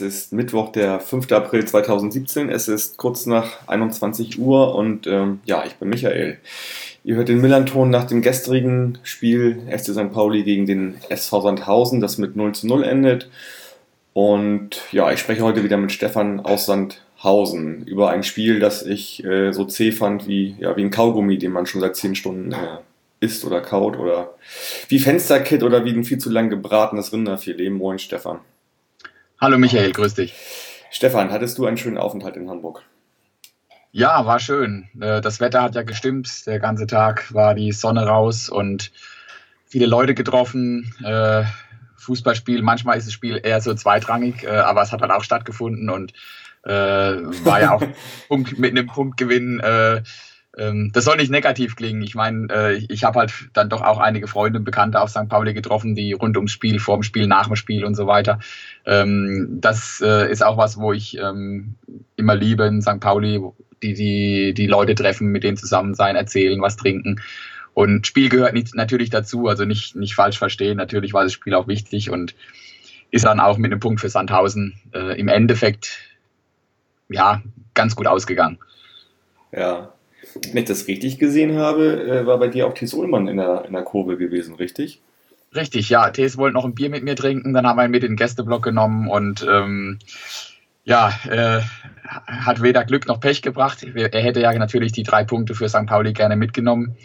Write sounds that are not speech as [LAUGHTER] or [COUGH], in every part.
es ist Mittwoch, der 5. April 2017. Es ist kurz nach 21 Uhr und ähm, ja, ich bin Michael. Ihr hört den Millanton nach dem gestrigen Spiel FC St. Pauli gegen den SV Sandhausen, das mit 0 zu 0 endet. Und ja, ich spreche heute wieder mit Stefan aus Sandhausen über ein Spiel, das ich äh, so zäh fand wie, ja, wie ein Kaugummi, den man schon seit 10 Stunden äh, isst oder kaut oder wie Fensterkit oder wie ein viel zu lang gebratenes Rinderfilet. Moin Stefan. Hallo Michael, grüß dich. Stefan, hattest du einen schönen Aufenthalt in Hamburg? Ja, war schön. Äh, das Wetter hat ja gestimmt. Der ganze Tag war die Sonne raus und viele Leute getroffen. Äh, Fußballspiel, manchmal ist das Spiel eher so zweitrangig, äh, aber es hat halt auch stattgefunden und war ja auch [LAUGHS] mit einem Punktgewinn. Ähm, das soll nicht negativ klingen. Ich meine, ich habe halt dann doch auch einige Freunde und Bekannte auf St. Pauli getroffen, die rund ums Spiel, vor dem Spiel, nach dem Spiel und so weiter. Ähm, das ist auch was, wo ich ähm, immer liebe in St. Pauli, die, die, die Leute treffen, mit denen zusammen sein, erzählen, was trinken. Und Spiel gehört nicht, natürlich dazu, also nicht, nicht falsch verstehen. Natürlich war das Spiel auch wichtig und ist dann auch mit einem Punkt für Sandhausen äh, im Endeffekt ja ganz gut ausgegangen. Ja. Wenn ich das richtig gesehen habe, äh, war bei dir auch Thies Ullmann in der, in der Kurve gewesen, richtig? Richtig, ja. Thies wollte noch ein Bier mit mir trinken, dann haben wir ihn mit in den Gästeblock genommen und ähm, ja, äh, hat weder Glück noch Pech gebracht. Er hätte ja natürlich die drei Punkte für St. Pauli gerne mitgenommen.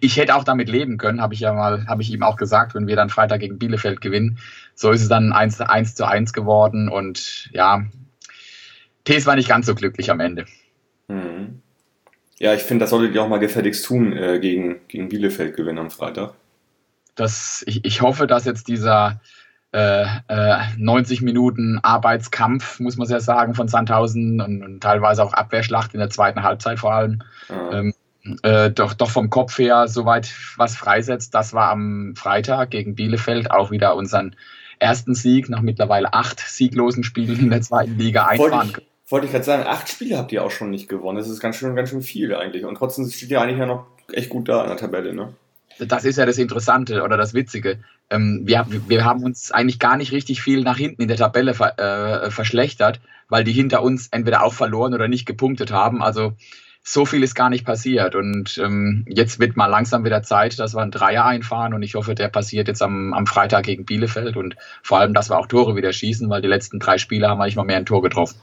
Ich hätte auch damit leben können, habe ich ja mal, habe ich ihm auch gesagt, wenn wir dann Freitag gegen Bielefeld gewinnen. So ist es dann 1, 1 zu 1 geworden und ja, Tees war nicht ganz so glücklich am Ende. Mhm. Ja, ich finde, das solltet ihr auch mal gefälligst tun, äh, gegen, gegen Bielefeld gewinnen am Freitag. Das, ich, ich hoffe, dass jetzt dieser, äh, 90 äh, Minuten Arbeitskampf, muss man sehr sagen, von Sandhausen und, und, teilweise auch Abwehrschlacht in der zweiten Halbzeit vor allem. Mhm. Ähm, äh, doch, doch vom Kopf her soweit was freisetzt. Das war am Freitag gegen Bielefeld auch wieder unseren ersten Sieg nach mittlerweile acht sieglosen Spielen in der zweiten Liga einfahren. Ich, wollte ich gerade sagen, acht Spiele habt ihr auch schon nicht gewonnen. Das ist ganz schön, ganz schön viel eigentlich. Und trotzdem steht ihr eigentlich ja noch echt gut da in der Tabelle, ne? Das ist ja das Interessante oder das Witzige ähm, wir, wir haben uns eigentlich gar nicht richtig viel nach hinten in der Tabelle ver, äh, verschlechtert, weil die hinter uns entweder auch verloren oder nicht gepunktet haben. Also so viel ist gar nicht passiert. Und ähm, jetzt wird mal langsam wieder Zeit, dass wir einen Dreier einfahren. Und ich hoffe, der passiert jetzt am, am Freitag gegen Bielefeld. Und vor allem, dass wir auch Tore wieder schießen, weil die letzten drei Spiele haben wir nicht mal mehr ein Tor getroffen.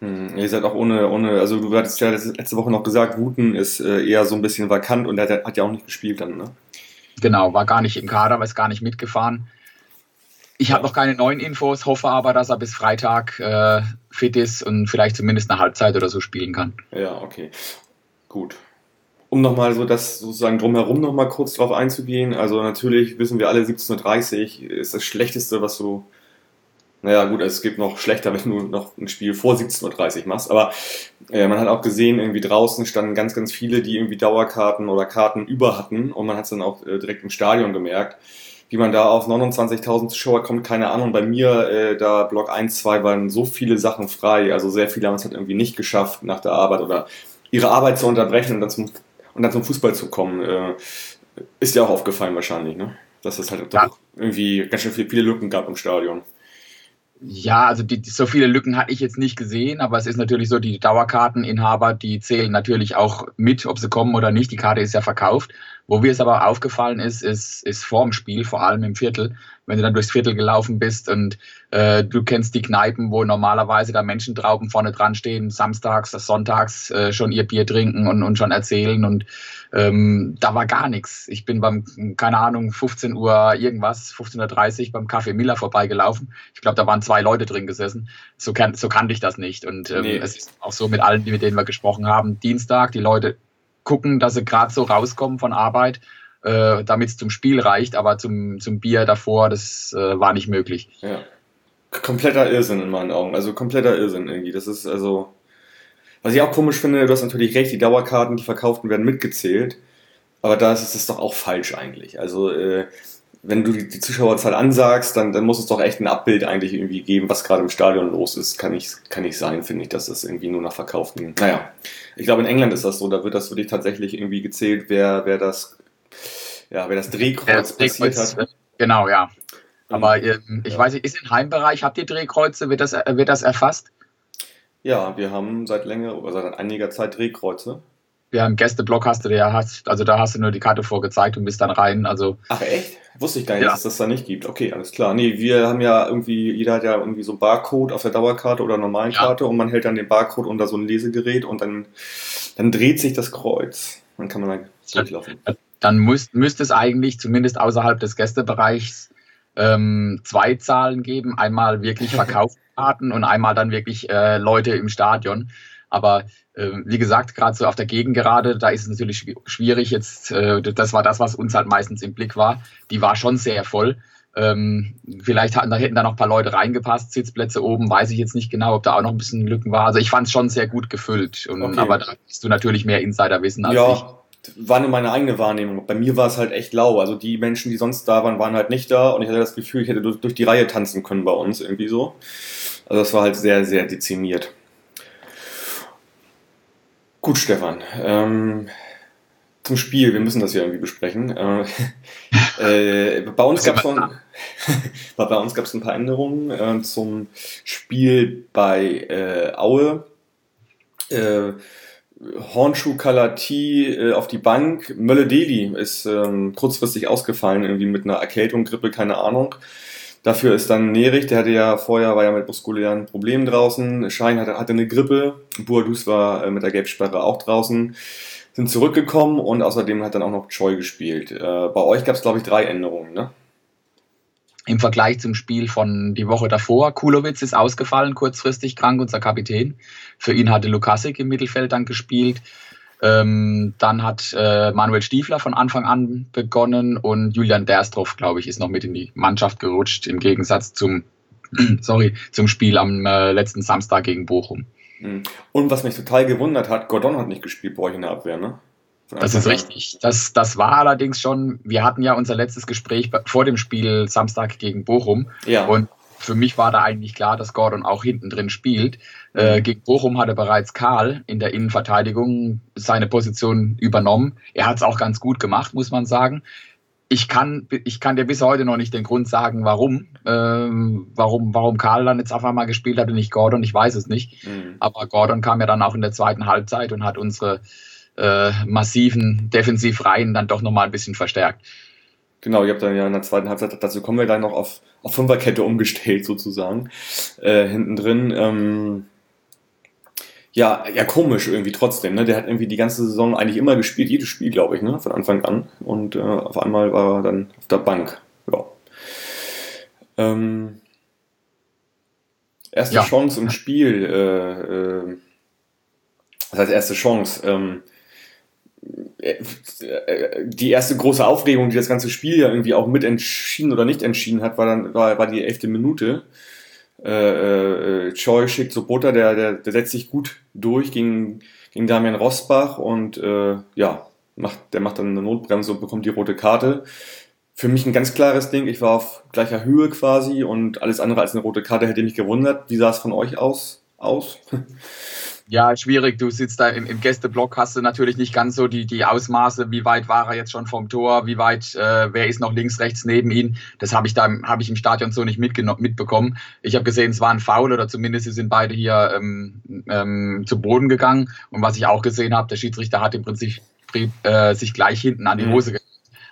Hm, ihr seid auch ohne, ohne, also du hattest ja letzte Woche noch gesagt, Wuten ist äh, eher so ein bisschen vakant und der hat ja auch nicht gespielt dann, ne? Genau, war gar nicht im Kader, war ist gar nicht mitgefahren. Ich habe noch keine neuen Infos, hoffe aber, dass er bis Freitag äh, fit ist und vielleicht zumindest eine Halbzeit oder so spielen kann. Ja, okay. Gut. Um nochmal so das sozusagen drumherum nochmal kurz drauf einzugehen. Also natürlich wissen wir alle, 17.30 Uhr ist das Schlechteste, was du naja, gut, es gibt noch schlechter, [LAUGHS] wenn du noch ein Spiel vor 17.30 Uhr machst. Aber äh, man hat auch gesehen, irgendwie draußen standen ganz, ganz viele, die irgendwie Dauerkarten oder Karten über hatten. Und man hat es dann auch äh, direkt im Stadion gemerkt. Wie man da auf 29.000 Zuschauer kommt, keine Ahnung. Bei mir, äh, da Block 1, 2 waren so viele Sachen frei. Also sehr viele haben es halt irgendwie nicht geschafft, nach der Arbeit oder ihre Arbeit zu unterbrechen und dann zum, und dann zum Fußball zu kommen. Äh, ist ja auch aufgefallen wahrscheinlich, ne? Dass es halt ja. irgendwie ganz schön viele Lücken gab im Stadion. Ja, also die, so viele Lücken hatte ich jetzt nicht gesehen, aber es ist natürlich so, die Dauerkarteninhaber, die zählen natürlich auch mit, ob sie kommen oder nicht. Die Karte ist ja verkauft. Wo mir es aber aufgefallen ist, ist, ist vorm Spiel, vor allem im Viertel, wenn du dann durchs Viertel gelaufen bist und äh, du kennst die Kneipen, wo normalerweise da Menschentrauben vorne dran stehen, samstags, sonntags äh, schon ihr Bier trinken und, und schon erzählen und ähm, da war gar nichts. Ich bin beim, keine Ahnung, 15 Uhr irgendwas, 15.30 Uhr beim Café Miller vorbeigelaufen. Ich glaube, da waren zwei Leute drin gesessen. So, kan so kannte ich das nicht. Und ähm, nee. es ist auch so mit allen, mit denen wir gesprochen haben, Dienstag, die Leute gucken, dass sie gerade so rauskommen von Arbeit, äh, damit es zum Spiel reicht, aber zum, zum Bier davor, das äh, war nicht möglich. Ja. Kompletter Irrsinn in meinen Augen. Also kompletter Irrsinn irgendwie. Das ist also. Was ich auch komisch finde, du hast natürlich recht, die Dauerkarten, die verkauften werden mitgezählt. Aber da ist es doch auch falsch eigentlich. Also äh, wenn du die, Zuschauerzahl ansagst, dann, dann muss es doch echt ein Abbild eigentlich irgendwie geben, was gerade im Stadion los ist. Kann nicht, kann nicht sein, finde ich, dass das irgendwie nur nach verkauften. Naja, ich glaube, in England ist das so, da wird das wirklich tatsächlich irgendwie gezählt, wer, wer das, ja, wer das Drehkreuz passiert hat. Genau, ja. Aber äh, ich ja. weiß nicht, ist im Heimbereich, habt ihr Drehkreuze, wird das, wird das erfasst? Ja, wir haben seit länger oder seit einiger Zeit Drehkreuze ja, im Gästeblock hast du ja hast, also da hast du nur die Karte vorgezeigt und bist dann rein. Also Ach echt? Wusste ich gar nicht, ja. dass es das da nicht gibt. Okay, alles klar. Nee, wir haben ja irgendwie, jeder hat ja irgendwie so einen Barcode auf der Dauerkarte oder normalen ja. Karte und man hält dann den Barcode unter so ein Lesegerät und dann, dann dreht sich das Kreuz. Dann kann man dann durchlaufen. Dann müsst, müsste es eigentlich zumindest außerhalb des Gästebereichs ähm, zwei Zahlen geben. Einmal wirklich [LAUGHS] Verkaufskarten und einmal dann wirklich äh, Leute im Stadion. Aber äh, wie gesagt, gerade so auf der Gegengerade, da ist es natürlich schwierig jetzt. Äh, das war das, was uns halt meistens im Blick war. Die war schon sehr voll. Ähm, vielleicht hatten, da hätten da noch ein paar Leute reingepasst, Sitzplätze oben, weiß ich jetzt nicht genau, ob da auch noch ein bisschen Lücken war. Also ich fand es schon sehr gut gefüllt. Und, okay. Aber da hast du natürlich mehr Insiderwissen als ja. ich war nur meine eigene Wahrnehmung. Bei mir war es halt echt lau. Also die Menschen, die sonst da waren, waren halt nicht da und ich hatte das Gefühl, ich hätte durch, durch die Reihe tanzen können bei uns irgendwie so. Also das war halt sehr, sehr dezimiert. Gut, Stefan. Ähm, zum Spiel, wir müssen das ja irgendwie besprechen. Äh, [LAUGHS] äh, bei uns gab es [LAUGHS] bei uns gab es ein paar Änderungen äh, zum Spiel bei äh, Aue. Äh, Hornschuh Kalati äh, auf die Bank. Mölle Deli ist ähm, kurzfristig ausgefallen, irgendwie mit einer Erkältung, Grippe, keine Ahnung. Dafür ist dann Nerich, der hatte ja vorher, war ja mit muskulären Problemen draußen. Schein hatte, hatte eine Grippe. Boadus war äh, mit der Gelbsperre auch draußen. Sind zurückgekommen und außerdem hat dann auch noch Choi gespielt. Äh, bei euch gab es, glaube ich, drei Änderungen, ne? Im Vergleich zum Spiel von die Woche davor. Kulowitz ist ausgefallen, kurzfristig krank, unser Kapitän. Für ihn hatte Lukasik im Mittelfeld dann gespielt. Ähm, dann hat äh, Manuel Stiefler von Anfang an begonnen und Julian Derstroff, glaube ich, ist noch mit in die Mannschaft gerutscht, im Gegensatz zum, [CLEARS THROAT] sorry, zum Spiel am äh, letzten Samstag gegen Bochum. Mhm. Und was mich total gewundert hat, Gordon hat nicht gespielt bei euch in der Abwehr, ne? Das ist richtig. Das, das war allerdings schon, wir hatten ja unser letztes Gespräch vor dem Spiel Samstag gegen Bochum. Ja. Und für mich war da eigentlich klar, dass Gordon auch hinten drin spielt. Äh, mhm. gegen Bochum hatte bereits Karl in der Innenverteidigung seine Position übernommen. Er hat es auch ganz gut gemacht, muss man sagen. Ich kann, ich kann dir bis heute noch nicht den Grund sagen, warum, ähm, warum, warum Karl dann jetzt auf einmal gespielt hat und nicht Gordon. Ich weiß es nicht. Mhm. Aber Gordon kam ja dann auch in der zweiten Halbzeit und hat unsere äh, massiven Defensivreihen dann doch nochmal ein bisschen verstärkt. Genau, ihr habt dann ja in der zweiten Halbzeit, dazu kommen wir dann noch auf, auf Fünferkette umgestellt sozusagen, äh, hinten drin. Ähm, ja, ja, komisch irgendwie trotzdem, ne? Der hat irgendwie die ganze Saison eigentlich immer gespielt, jedes Spiel, glaube ich, ne? Von Anfang an. Und äh, auf einmal war er dann auf der Bank. Ja. Ähm, erste ja. Chance im Spiel, äh, äh, das heißt erste Chance, ähm, die erste große Aufregung, die das ganze Spiel ja irgendwie auch mit entschieden oder nicht entschieden hat, war dann war, war die elfte Minute. Äh, äh, Choi schickt so Butter, der, der, der setzt sich gut durch gegen, gegen Damian Rosbach und äh, ja, macht, der macht dann eine Notbremse und bekommt die rote Karte. Für mich ein ganz klares Ding, ich war auf gleicher Höhe quasi und alles andere als eine rote Karte hätte mich gewundert. Wie sah es von euch aus? aus? [LAUGHS] Ja, schwierig. Du sitzt da im, im Gästeblock, hast du natürlich nicht ganz so die, die Ausmaße, wie weit war er jetzt schon vom Tor, wie weit, äh, wer ist noch links, rechts neben ihm. Das habe ich da habe ich im Stadion so nicht mitbekommen. Ich habe gesehen, es war ein Foul oder zumindest sie sind beide hier ähm, ähm, zu Boden gegangen. Und was ich auch gesehen habe, der Schiedsrichter hat im Prinzip äh, sich gleich hinten an die mhm. Hose mhm.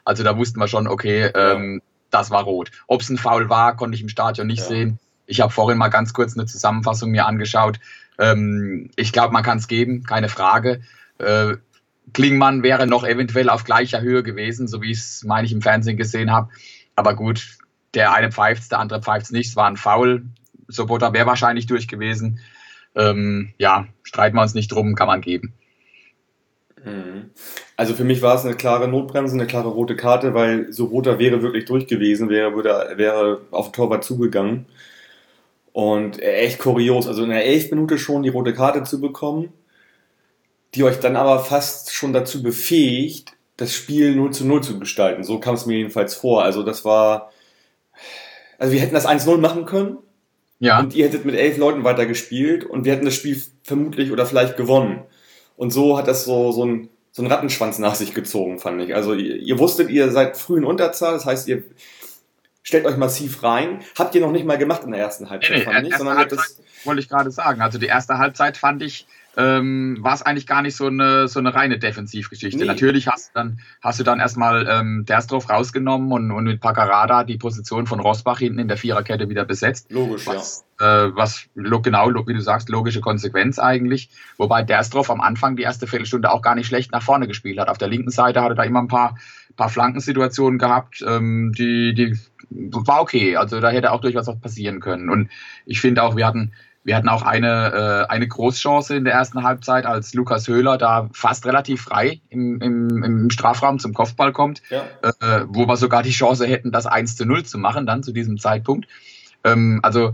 Also da wussten wir schon, okay, ähm, das war rot. Ob es ein Foul war, konnte ich im Stadion nicht ja. sehen. Ich habe vorhin mal ganz kurz eine Zusammenfassung mir angeschaut. Ähm, ich glaube, man kann es geben, keine Frage. Äh, Klingmann wäre noch eventuell auf gleicher Höhe gewesen, so wie ich es, meine ich, im Fernsehen gesehen habe. Aber gut, der eine pfeift der andere pfeift nicht. Es war ein Foul. Sobota wäre wahrscheinlich durch gewesen. Ähm, ja, streiten wir uns nicht drum, kann man geben. Mhm. Also für mich war es eine klare Notbremse, eine klare rote Karte, weil Sobota wäre wirklich durch gewesen, wäre, wäre auf Torwart zugegangen. Und echt kurios, also in der 11 Minute schon die rote Karte zu bekommen, die euch dann aber fast schon dazu befähigt, das Spiel 0 zu 0 zu gestalten. So kam es mir jedenfalls vor. Also das war, also wir hätten das 1-0 machen können. Ja. Und ihr hättet mit elf Leuten weitergespielt und wir hätten das Spiel vermutlich oder vielleicht gewonnen. Und so hat das so, so ein, so einen Rattenschwanz nach sich gezogen, fand ich. Also ihr, ihr wusstet, ihr seid früh in Unterzahl, das heißt, ihr stellt euch massiv rein. Habt ihr noch nicht mal gemacht in der ersten Halbzeit, nee, nee, fand ich. Sondern Halbzeit, das wollte ich gerade sagen. Also die erste Halbzeit fand ich, ähm, war es eigentlich gar nicht so eine, so eine reine Defensivgeschichte. Nee. Natürlich hast, dann, hast du dann erstmal ähm, Derstroff rausgenommen und, und mit Paccarada die Position von Rosbach hinten in der Viererkette wieder besetzt. Logisch, was, ja. Äh, was genau, wie du sagst, logische Konsequenz eigentlich. Wobei Derstroff am Anfang die erste Viertelstunde auch gar nicht schlecht nach vorne gespielt hat. Auf der linken Seite hatte er da immer ein paar, paar Flankensituationen gehabt, ähm, die, die war okay. Also da hätte auch durchaus was passieren können. Und ich finde auch, wir hatten wir hatten auch eine, äh, eine Großchance in der ersten Halbzeit, als Lukas Höhler da fast relativ frei im, im, im Strafraum zum Kopfball kommt, ja. äh, wo wir sogar die Chance hätten, das 1 zu 0 zu machen, dann zu diesem Zeitpunkt. Ähm, also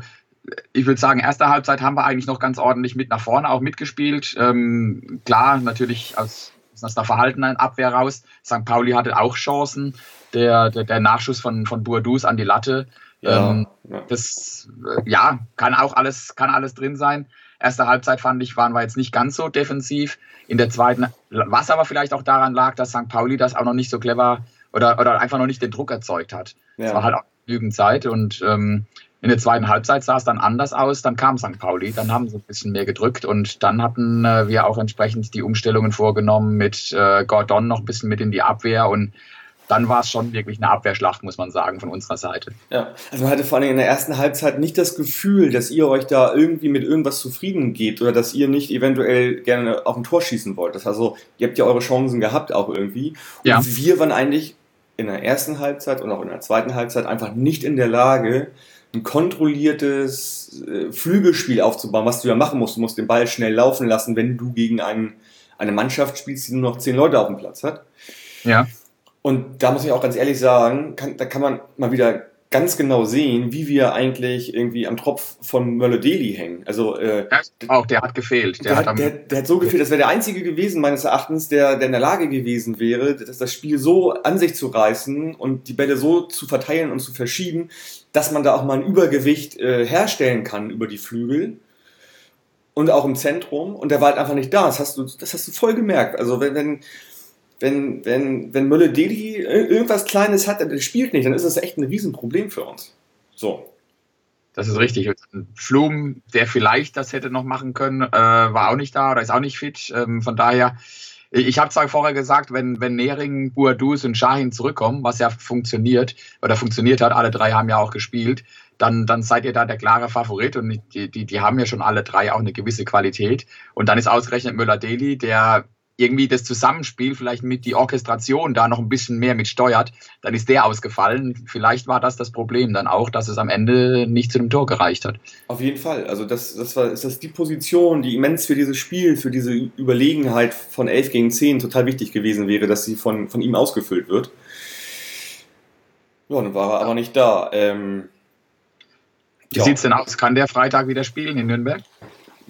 ich würde sagen, erste Halbzeit haben wir eigentlich noch ganz ordentlich mit nach vorne auch mitgespielt. Ähm, klar, natürlich aus, aus der verhaltenen Abwehr raus. St. Pauli hatte auch Chancen. Der, der, der Nachschuss von, von Bourdous an die Latte ja, ähm, ja. Das äh, ja, kann auch alles, kann alles drin sein. Erste Halbzeit fand ich, waren wir jetzt nicht ganz so defensiv. In der zweiten, was aber vielleicht auch daran lag, dass St. Pauli das auch noch nicht so clever oder, oder einfach noch nicht den Druck erzeugt hat. Es ja. war halt auch genügend Zeit und ähm, in der zweiten Halbzeit sah es dann anders aus. Dann kam St. Pauli, dann haben sie ein bisschen mehr gedrückt und dann hatten äh, wir auch entsprechend die Umstellungen vorgenommen mit äh, Gordon noch ein bisschen mit in die Abwehr und dann war es schon wirklich eine Abwehrschlacht, muss man sagen, von unserer Seite. Ja, also man hatte vor allem in der ersten Halbzeit nicht das Gefühl, dass ihr euch da irgendwie mit irgendwas zufrieden gebt oder dass ihr nicht eventuell gerne auf ein Tor schießen wollt. Das also, ihr habt ja eure Chancen gehabt auch irgendwie. Und ja. wir waren eigentlich in der ersten Halbzeit und auch in der zweiten Halbzeit einfach nicht in der Lage, ein kontrolliertes äh, Flügelspiel aufzubauen, was du ja machen musst. Du musst den Ball schnell laufen lassen, wenn du gegen einen, eine Mannschaft spielst, die nur noch zehn Leute auf dem Platz hat. Ja. Und da muss ich auch ganz ehrlich sagen, kann, da kann man mal wieder ganz genau sehen, wie wir eigentlich irgendwie am Tropf von Mölle-Deli hängen. Also äh, auch der hat gefehlt. Der, der, hat, der, der, hat so gefehlt, das wäre der einzige gewesen meines Erachtens, der, der in der Lage gewesen wäre, das, das Spiel so an sich zu reißen und die Bälle so zu verteilen und zu verschieben, dass man da auch mal ein Übergewicht äh, herstellen kann über die Flügel und auch im Zentrum. Und der war halt einfach nicht da. Das hast du, das hast du voll gemerkt. Also wenn, wenn wenn, wenn, wenn Mülle Deli irgendwas Kleines hat, der spielt nicht, dann ist das echt ein Riesenproblem für uns. So. Das ist richtig. Flum, der vielleicht das hätte noch machen können, äh, war auch nicht da oder ist auch nicht fit. Ähm, von daher, ich habe zwar vorher gesagt, wenn, wenn Nering, Boadus und Shahin zurückkommen, was ja funktioniert oder funktioniert hat, alle drei haben ja auch gespielt, dann, dann seid ihr da der klare Favorit und die, die, die haben ja schon alle drei auch eine gewisse Qualität. Und dann ist ausgerechnet Müller-Deli, der irgendwie das Zusammenspiel, vielleicht mit die Orchestration da noch ein bisschen mehr mit steuert, dann ist der ausgefallen. Vielleicht war das das Problem dann auch, dass es am Ende nicht zu einem Tor gereicht hat. Auf jeden Fall. Also das, das war ist das die Position, die immens für dieses Spiel, für diese Überlegenheit von 11 gegen 10 total wichtig gewesen wäre, dass sie von, von ihm ausgefüllt wird. Ja, dann war er aber nicht da. Ähm, Wie ja. sieht es denn aus? Kann der Freitag wieder spielen in Nürnberg?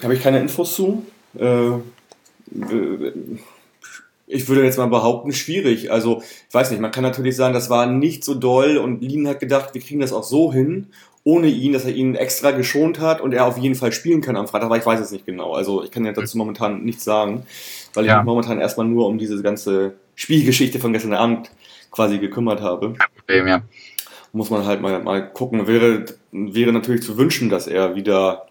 Habe ich keine Infos zu. Äh, ich würde jetzt mal behaupten, schwierig. Also, ich weiß nicht, man kann natürlich sagen, das war nicht so doll und Lien hat gedacht, wir kriegen das auch so hin, ohne ihn, dass er ihn extra geschont hat und er auf jeden Fall spielen kann am Freitag, aber ich weiß es nicht genau. Also, ich kann ja dazu momentan nichts sagen, weil ja. ich mich momentan erstmal nur um diese ganze Spielgeschichte von gestern Abend quasi gekümmert habe. Kein Problem, ja. Muss man halt mal, mal gucken. Wäre, wäre natürlich zu wünschen, dass er wieder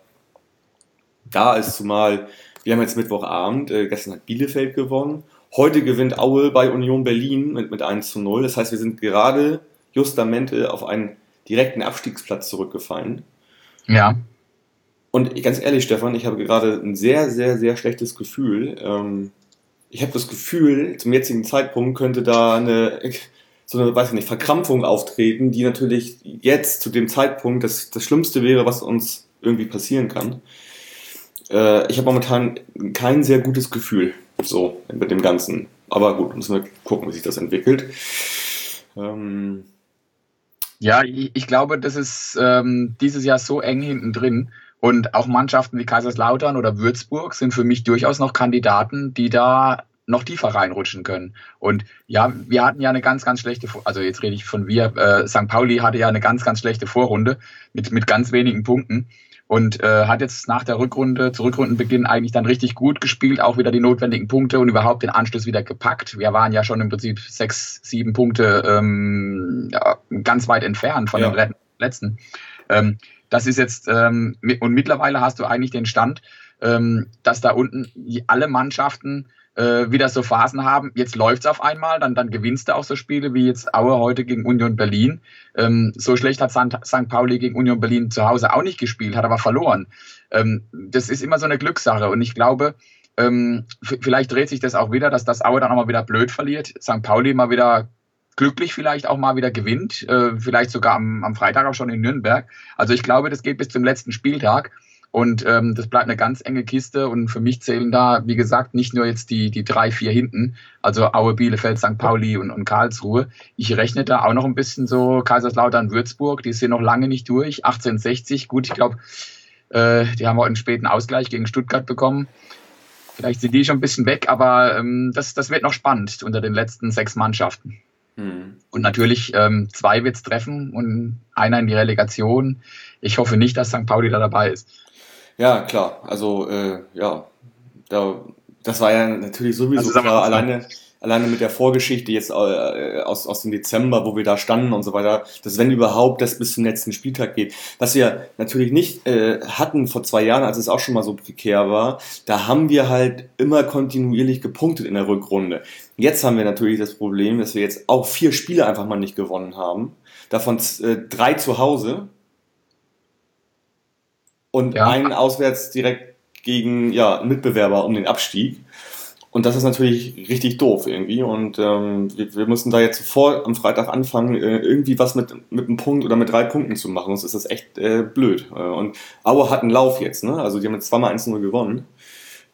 da ist, zumal wir haben jetzt Mittwochabend, äh, gestern hat Bielefeld gewonnen. Heute gewinnt Aue bei Union Berlin mit, mit 1 zu 0. Das heißt, wir sind gerade justamente auf einen direkten Abstiegsplatz zurückgefallen. Ja. Und ganz ehrlich, Stefan, ich habe gerade ein sehr, sehr, sehr schlechtes Gefühl. Ähm, ich habe das Gefühl, zum jetzigen Zeitpunkt könnte da eine, [LAUGHS] so eine, weiß ich nicht, Verkrampfung auftreten, die natürlich jetzt zu dem Zeitpunkt das, das Schlimmste wäre, was uns irgendwie passieren kann. Äh, ich habe momentan kein sehr gutes Gefühl so mit dem Ganzen. Aber gut, müssen wir gucken, wie sich das entwickelt. Ähm, ja, ich, glaube, das ist ähm, dieses Jahr so eng hinten drin. Und auch Mannschaften wie Kaiserslautern oder Würzburg sind für mich durchaus noch Kandidaten, die da noch tiefer reinrutschen können. Und ja, wir hatten ja eine ganz, ganz schlechte, also jetzt rede ich von wir, äh, St. Pauli hatte ja eine ganz, ganz schlechte Vorrunde mit, mit ganz wenigen Punkten und äh, hat jetzt nach der Rückrunde, zu Rückrundenbeginn eigentlich dann richtig gut gespielt, auch wieder die notwendigen Punkte und überhaupt den Anschluss wieder gepackt. Wir waren ja schon im Prinzip sechs, sieben Punkte ähm, ja, ganz weit entfernt von ja. den letzten. Ähm, das ist jetzt, ähm, und mittlerweile hast du eigentlich den Stand, ähm, dass da unten alle Mannschaften äh, wieder so Phasen haben. Jetzt läuft es auf einmal, dann, dann gewinnst du auch so Spiele wie jetzt Aue heute gegen Union Berlin. Ähm, so schlecht hat St. Pauli gegen Union Berlin zu Hause auch nicht gespielt, hat aber verloren. Ähm, das ist immer so eine Glückssache und ich glaube, ähm, vielleicht dreht sich das auch wieder, dass das Aue dann auch mal wieder blöd verliert, St. Pauli mal wieder glücklich vielleicht auch mal wieder gewinnt, äh, vielleicht sogar am, am Freitag auch schon in Nürnberg. Also ich glaube, das geht bis zum letzten Spieltag. Und ähm, das bleibt eine ganz enge Kiste. Und für mich zählen da, wie gesagt, nicht nur jetzt die, die drei, vier hinten, also Aue, Bielefeld, St. Pauli und, und Karlsruhe. Ich rechne da auch noch ein bisschen so Kaiserslautern, Würzburg, die sind noch lange nicht durch. 1860, gut, ich glaube, äh, die haben heute einen späten Ausgleich gegen Stuttgart bekommen. Vielleicht sind die schon ein bisschen weg, aber ähm, das, das wird noch spannend unter den letzten sechs Mannschaften. Hm. Und natürlich ähm, zwei wird es treffen und einer in die Relegation. Ich hoffe nicht, dass St. Pauli da dabei ist. Ja, klar. Also, äh, ja, da, das war ja natürlich sowieso also, klar, alleine, alleine mit der Vorgeschichte jetzt äh, aus, aus dem Dezember, wo wir da standen und so weiter, dass wenn überhaupt das bis zum letzten Spieltag geht. Was wir natürlich nicht äh, hatten vor zwei Jahren, als es auch schon mal so prekär war, da haben wir halt immer kontinuierlich gepunktet in der Rückrunde. Jetzt haben wir natürlich das Problem, dass wir jetzt auch vier Spiele einfach mal nicht gewonnen haben. Davon äh, drei zu Hause und ja. einen auswärts direkt gegen ja, Mitbewerber um den Abstieg. Und das ist natürlich richtig doof irgendwie. Und ähm, wir, wir mussten da jetzt sofort am Freitag anfangen, äh, irgendwie was mit, mit einem Punkt oder mit drei Punkten zu machen. Sonst ist das echt äh, blöd. Äh, und Aue hat einen Lauf jetzt, ne? Also die haben jetzt zweimal 1-0 gewonnen.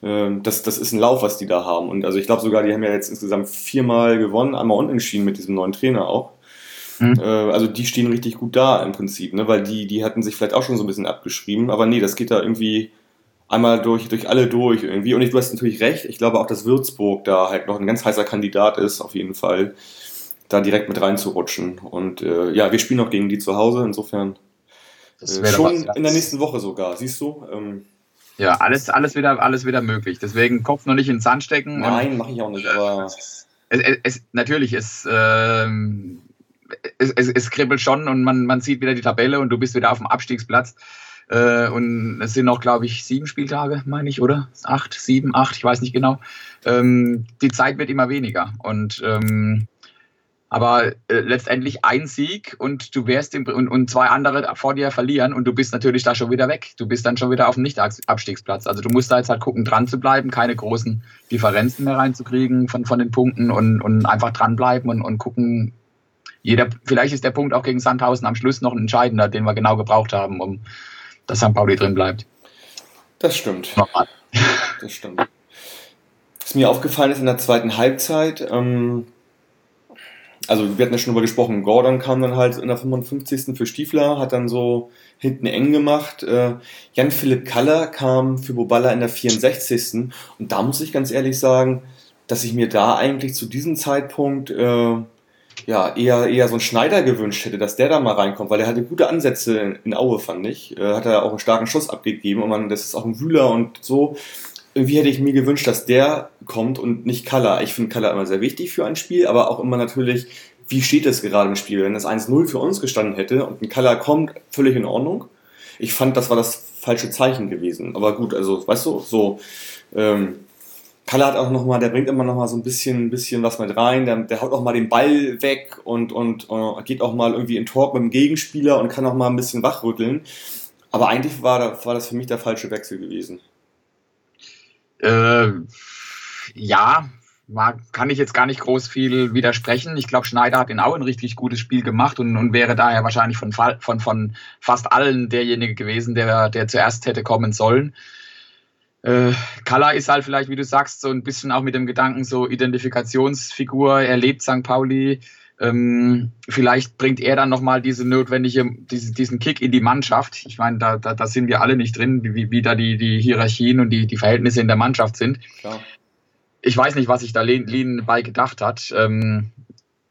Ähm, das, das ist ein Lauf, was die da haben. Und also ich glaube sogar, die haben ja jetzt insgesamt viermal gewonnen, einmal unentschieden mit diesem neuen Trainer auch. Mhm. Äh, also die stehen richtig gut da im Prinzip, ne? weil die, die hatten sich vielleicht auch schon so ein bisschen abgeschrieben, aber nee, das geht da irgendwie einmal durch, durch alle durch irgendwie. Und ich, du hast natürlich recht, ich glaube auch, dass Würzburg da halt noch ein ganz heißer Kandidat ist, auf jeden Fall, da direkt mit reinzurutschen. Und äh, ja, wir spielen auch gegen die zu Hause, insofern äh, schon in der nächsten Woche sogar, siehst du? Ähm, ja, alles, alles, wieder, alles wieder möglich. Deswegen Kopf noch nicht ins Sand stecken. Nein, mache ich auch nicht, aber. Es, es, es, natürlich, es, ähm, es, es, es kribbelt schon und man, man sieht wieder die Tabelle und du bist wieder auf dem Abstiegsplatz. Äh, und es sind noch, glaube ich, sieben Spieltage, meine ich, oder? Acht, sieben, acht, ich weiß nicht genau. Ähm, die Zeit wird immer weniger. Und ähm, aber äh, letztendlich ein Sieg und du wärst im, und, und zwei andere vor dir verlieren und du bist natürlich da schon wieder weg. Du bist dann schon wieder auf dem Nicht-Abstiegsplatz. Also du musst da jetzt halt gucken, dran zu bleiben, keine großen Differenzen mehr reinzukriegen von, von den Punkten und, und einfach dranbleiben und, und gucken, jeder, vielleicht ist der Punkt auch gegen Sandhausen am Schluss noch ein entscheidender, den wir genau gebraucht haben, um dass St. Pauli drin bleibt. Das stimmt. Normal. [LAUGHS] Das stimmt. Was mir aufgefallen ist in der zweiten Halbzeit, ähm, also wir hatten ja schon darüber gesprochen, Gordon kam dann halt in der 55. für Stiefler, hat dann so hinten eng gemacht. Äh, Jan-Philipp Kaller kam für Boballa in der 64. Und da muss ich ganz ehrlich sagen, dass ich mir da eigentlich zu diesem Zeitpunkt äh, ja, eher, eher so einen Schneider gewünscht hätte, dass der da mal reinkommt, weil er hatte gute Ansätze in Aue, fand ich. Äh, hat er auch einen starken Schuss abgegeben und man, das ist auch ein Wühler und so. Irgendwie hätte ich mir gewünscht, dass der kommt und nicht Kalla. Ich finde Kalla immer sehr wichtig für ein Spiel, aber auch immer natürlich, wie steht es gerade im Spiel? Wenn das 1-0 für uns gestanden hätte und ein Kalla kommt, völlig in Ordnung. Ich fand, das war das falsche Zeichen gewesen. Aber gut, also, weißt du, so, ähm, Kalle hat auch noch mal, der bringt immer noch mal so ein bisschen, ein bisschen was mit rein. Der, der haut auch mal den Ball weg und, und uh, geht auch mal irgendwie in Talk mit dem Gegenspieler und kann auch mal ein bisschen wachrütteln. Aber eigentlich war, war das für mich der falsche Wechsel gewesen. Äh, ja, kann ich jetzt gar nicht groß viel widersprechen. Ich glaube, Schneider hat in Aue ein richtig gutes Spiel gemacht und, und wäre daher wahrscheinlich von, von, von fast allen derjenige gewesen, der, der zuerst hätte kommen sollen. Äh, Kalla ist halt vielleicht, wie du sagst, so ein bisschen auch mit dem Gedanken so Identifikationsfigur. Er lebt St. Pauli. Ähm, vielleicht bringt er dann nochmal diese notwendige, diese, diesen Kick in die Mannschaft. Ich meine, da, da, da sind wir alle nicht drin, wie, wie da die, die Hierarchien und die, die Verhältnisse in der Mannschaft sind. Klar. ich weiß nicht, was sich da Lien bei gedacht hat. Ähm,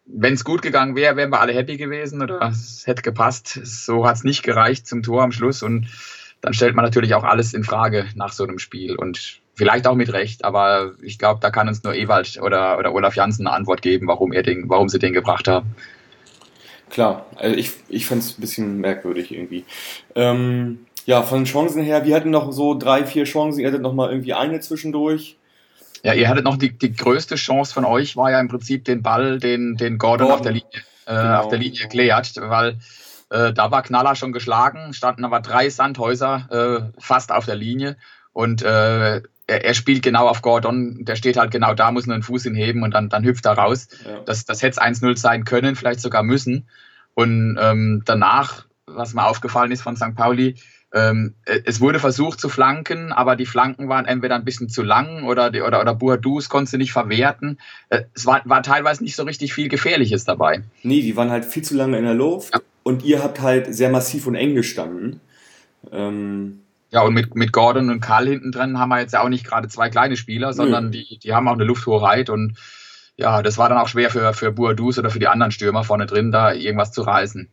Wenn es gut gegangen wäre, wären wir alle happy gewesen oder es hätte gepasst. So hat es nicht gereicht zum Tor am Schluss und dann stellt man natürlich auch alles in Frage nach so einem Spiel und vielleicht auch mit Recht, aber ich glaube, da kann uns nur Ewald oder, oder Olaf Janssen eine Antwort geben, warum, er den, warum sie den gebracht haben. Klar, also ich, ich fand es ein bisschen merkwürdig irgendwie. Ähm, ja, von den Chancen her, wir hatten noch so drei, vier Chancen, ihr hattet noch mal irgendwie eine zwischendurch. Ja, ihr hattet noch die, die größte Chance von euch, war ja im Prinzip den Ball, den, den Gordon, Gordon. Auf, der Linie, äh, genau. auf der Linie erklärt, weil äh, da war Knaller schon geschlagen, standen aber drei Sandhäuser äh, fast auf der Linie und äh, er, er, spielt genau auf Gordon, der steht halt genau da, muss nur einen Fuß hinheben und dann, dann hüpft er raus. Ja. Das, das hätte es 1-0 sein können, vielleicht sogar müssen. Und ähm, danach, was mir aufgefallen ist von St. Pauli, ähm, es wurde versucht zu flanken, aber die Flanken waren entweder ein bisschen zu lang oder, die, oder, oder Boadus konnte sie nicht verwerten. Äh, es war, war teilweise nicht so richtig viel Gefährliches dabei. Nee, die waren halt viel zu lange in der Luft ja. Und ihr habt halt sehr massiv und eng gestanden. Ähm ja, und mit, mit Gordon und Karl hinten drin haben wir jetzt ja auch nicht gerade zwei kleine Spieler, sondern die, die haben auch eine Lufthoheit und ja, das war dann auch schwer für, für Boadus oder für die anderen Stürmer vorne drin, da irgendwas zu reißen.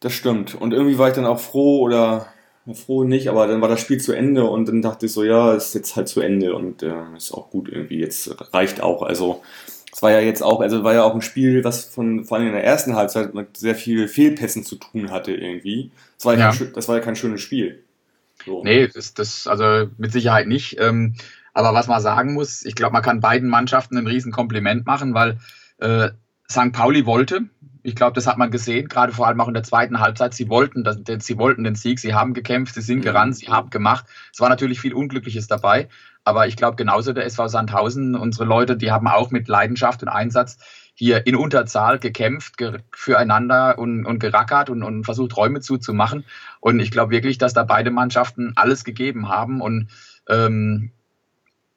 Das stimmt. Und irgendwie war ich dann auch froh oder froh nicht, aber dann war das Spiel zu Ende und dann dachte ich so, ja, ist jetzt halt zu Ende und äh, ist auch gut irgendwie. Jetzt reicht auch. Also es war ja jetzt auch, also war ja auch ein Spiel, was von vor allem in der ersten Halbzeit mit sehr viel Fehlpässen zu tun hatte irgendwie. Das war ja. Kein, das war ja kein schönes Spiel. So. Nee, das, das also mit Sicherheit nicht. Ähm, aber was man sagen muss, ich glaube, man kann beiden Mannschaften ein riesen Kompliment machen, weil äh, St. Pauli wollte. Ich glaube, das hat man gesehen, gerade vor allem auch in der zweiten Halbzeit. Sie wollten, das, sie wollten den Sieg, sie haben gekämpft, sie sind mhm. gerannt, sie haben gemacht. Es war natürlich viel Unglückliches dabei, aber ich glaube genauso der SV Sandhausen, unsere Leute, die haben auch mit Leidenschaft und Einsatz hier in Unterzahl gekämpft ge füreinander und, und gerackert und, und versucht, Räume zuzumachen. Und ich glaube wirklich, dass da beide Mannschaften alles gegeben haben. Und ähm,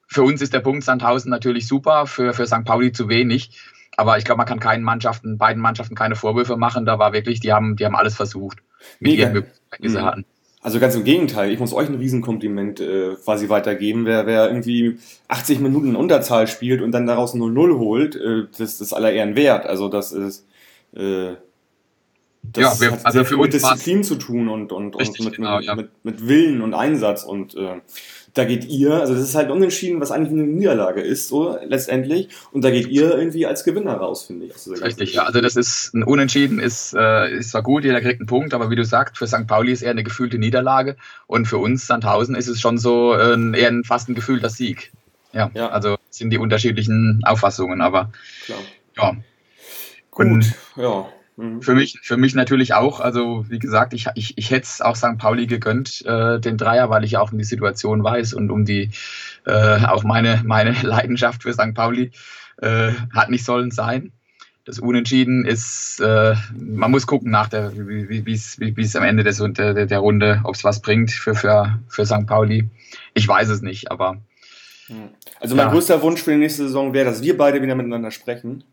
für uns ist der Punkt Sandhausen natürlich super, für, für St. Pauli zu wenig. Aber ich glaube, man kann keinen Mannschaften, beiden Mannschaften keine Vorwürfe machen. Da war wirklich, die haben, die haben alles versucht, mit ihren Möglichkeiten, die sie mhm. hatten. Also ganz im Gegenteil, ich muss euch ein Riesenkompliment äh, quasi weitergeben. Wer, wer irgendwie 80 Minuten in Unterzahl spielt und dann daraus 0-0 holt, äh, das ist aller Ehren wert. Also das ist äh, das ja, wir, hat also für mit Disziplin zu tun und, und, und mit, genau, mit, ja. mit, mit Willen und Einsatz und äh, da geht ihr, also das ist halt unentschieden, was eigentlich eine Niederlage ist, so letztendlich. Und da geht ihr irgendwie als Gewinner raus, finde ich. Richtig, ja. Also das ist ein Unentschieden, ist, äh, ist zwar gut, jeder kriegt einen Punkt, aber wie du sagst, für St. Pauli ist eher eine gefühlte Niederlage. Und für uns, Sandhausen, ist es schon so äh, eher ein, fast ein gefühlter Sieg. Ja, ja. also sind die unterschiedlichen Auffassungen, aber Klar. ja. Gut, und, ja. Mhm. Für mich, für mich natürlich auch. Also wie gesagt, ich, ich, ich hätte es auch St. Pauli gegönnt, äh, den Dreier, weil ich auch um die Situation weiß und um die äh, auch meine, meine [LAUGHS] Leidenschaft für St. Pauli äh, hat nicht sollen sein. Das Unentschieden ist, äh, man muss gucken nach der, wie wie, es wie, am Ende des, der, der Runde, ob es was bringt für, für, für St. Pauli. Ich weiß es nicht, aber. Also mein ja. größter Wunsch für die nächste Saison wäre, dass wir beide wieder miteinander sprechen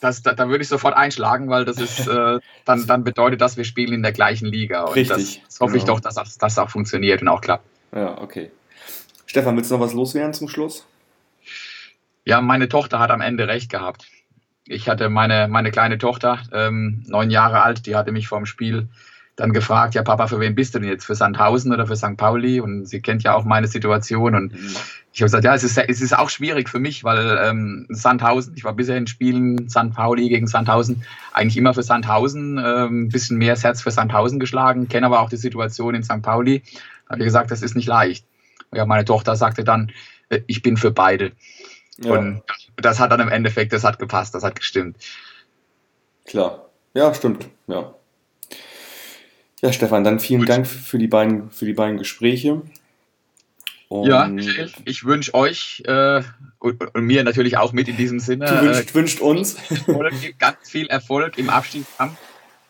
das, da, da würde ich sofort einschlagen, weil das ist, äh, dann, dann bedeutet das, wir spielen in der gleichen Liga. Und Richtig. Das, das hoffe genau. ich doch, dass das, das auch funktioniert und auch klappt. Ja, okay. Stefan, willst du noch was loswerden zum Schluss? Ja, meine Tochter hat am Ende recht gehabt. Ich hatte meine, meine kleine Tochter, ähm, neun Jahre alt, die hatte mich vor dem Spiel dann gefragt, ja Papa, für wen bist du denn jetzt? Für Sandhausen oder für St. Pauli? Und sie kennt ja auch meine Situation. Und mhm. ich habe gesagt, ja, es ist, es ist auch schwierig für mich, weil ähm, Sandhausen, ich war bisher in Spielen St. Pauli gegen Sandhausen, eigentlich immer für Sandhausen, ähm, ein bisschen mehr das Herz für Sandhausen geschlagen, kenne aber auch die Situation in St. Pauli. Da habe ich gesagt, das ist nicht leicht. Ja, meine Tochter sagte dann, äh, ich bin für beide. Ja. Und das hat dann im Endeffekt, das hat gepasst, das hat gestimmt. Klar. Ja, stimmt. Ja. Ja, Stefan, dann vielen Gut. Dank für die beiden, für die beiden Gespräche. Und ja, ich wünsche euch äh, und, und, mir natürlich auch mit in diesem Sinne. Du wünscht, äh, wünscht uns ganz viel Erfolg im Abstiegskampf.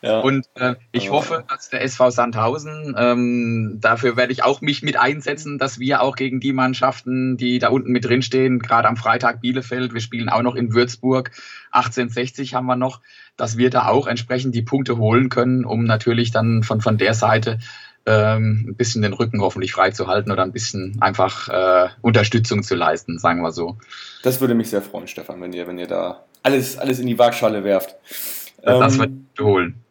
Ja. Und äh, ich hoffe, dass der SV Sandhausen, ähm, dafür werde ich auch mich mit einsetzen, dass wir auch gegen die Mannschaften, die da unten mit drin stehen, gerade am Freitag Bielefeld, wir spielen auch noch in Würzburg, 1860 haben wir noch, dass wir da auch entsprechend die Punkte holen können, um natürlich dann von, von der Seite ähm, ein bisschen den Rücken hoffentlich freizuhalten oder ein bisschen einfach äh, Unterstützung zu leisten, sagen wir so. Das würde mich sehr freuen, Stefan, wenn ihr, wenn ihr da alles, alles in die Waagschale werft. Das ähm, wird holen.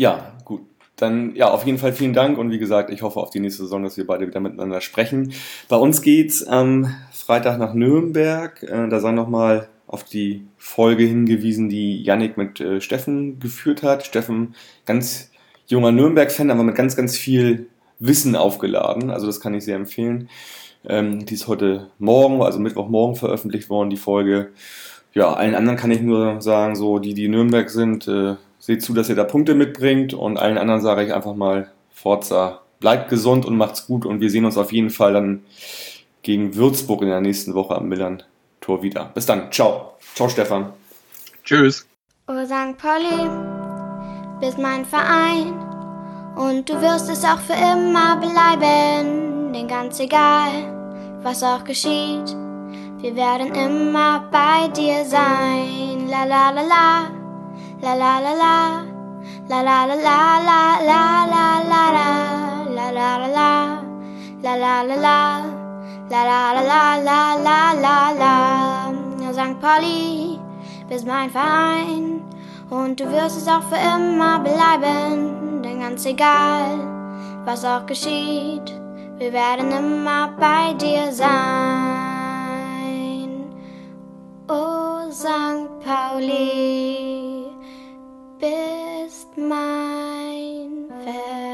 Ja, gut. Dann ja, auf jeden Fall vielen Dank und wie gesagt, ich hoffe auf die nächste Saison, dass wir beide wieder miteinander sprechen. Bei uns geht's am Freitag nach Nürnberg. Äh, da sei nochmal auf die Folge hingewiesen, die Yannick mit äh, Steffen geführt hat. Steffen, ganz junger Nürnberg-Fan, aber mit ganz, ganz viel Wissen aufgeladen. Also das kann ich sehr empfehlen. Ähm, die ist heute Morgen, also Mittwochmorgen veröffentlicht worden, die Folge. Ja, allen anderen kann ich nur sagen, so die, die Nürnberg sind, äh, seht zu, dass ihr da Punkte mitbringt und allen anderen sage ich einfach mal, Forza, bleibt gesund und macht's gut und wir sehen uns auf jeden Fall dann gegen Würzburg in der nächsten Woche am Millern Tor wieder. Bis dann. Ciao. Ciao, Stefan. Tschüss. Oh, St. Pauli, bist mein Verein. Und du wirst es auch für immer bleiben. Denn ganz egal, was auch geschieht, wir werden immer bei dir sein. La la la la, la la la la, la la la la la la la la la la la la la la la la La la la la la la la la. St. Pauli, bist mein Verein. Und du wirst es auch für immer bleiben. Denn ganz egal, was auch geschieht, wir werden immer bei dir sein. Oh, St. Pauli bist mein Ver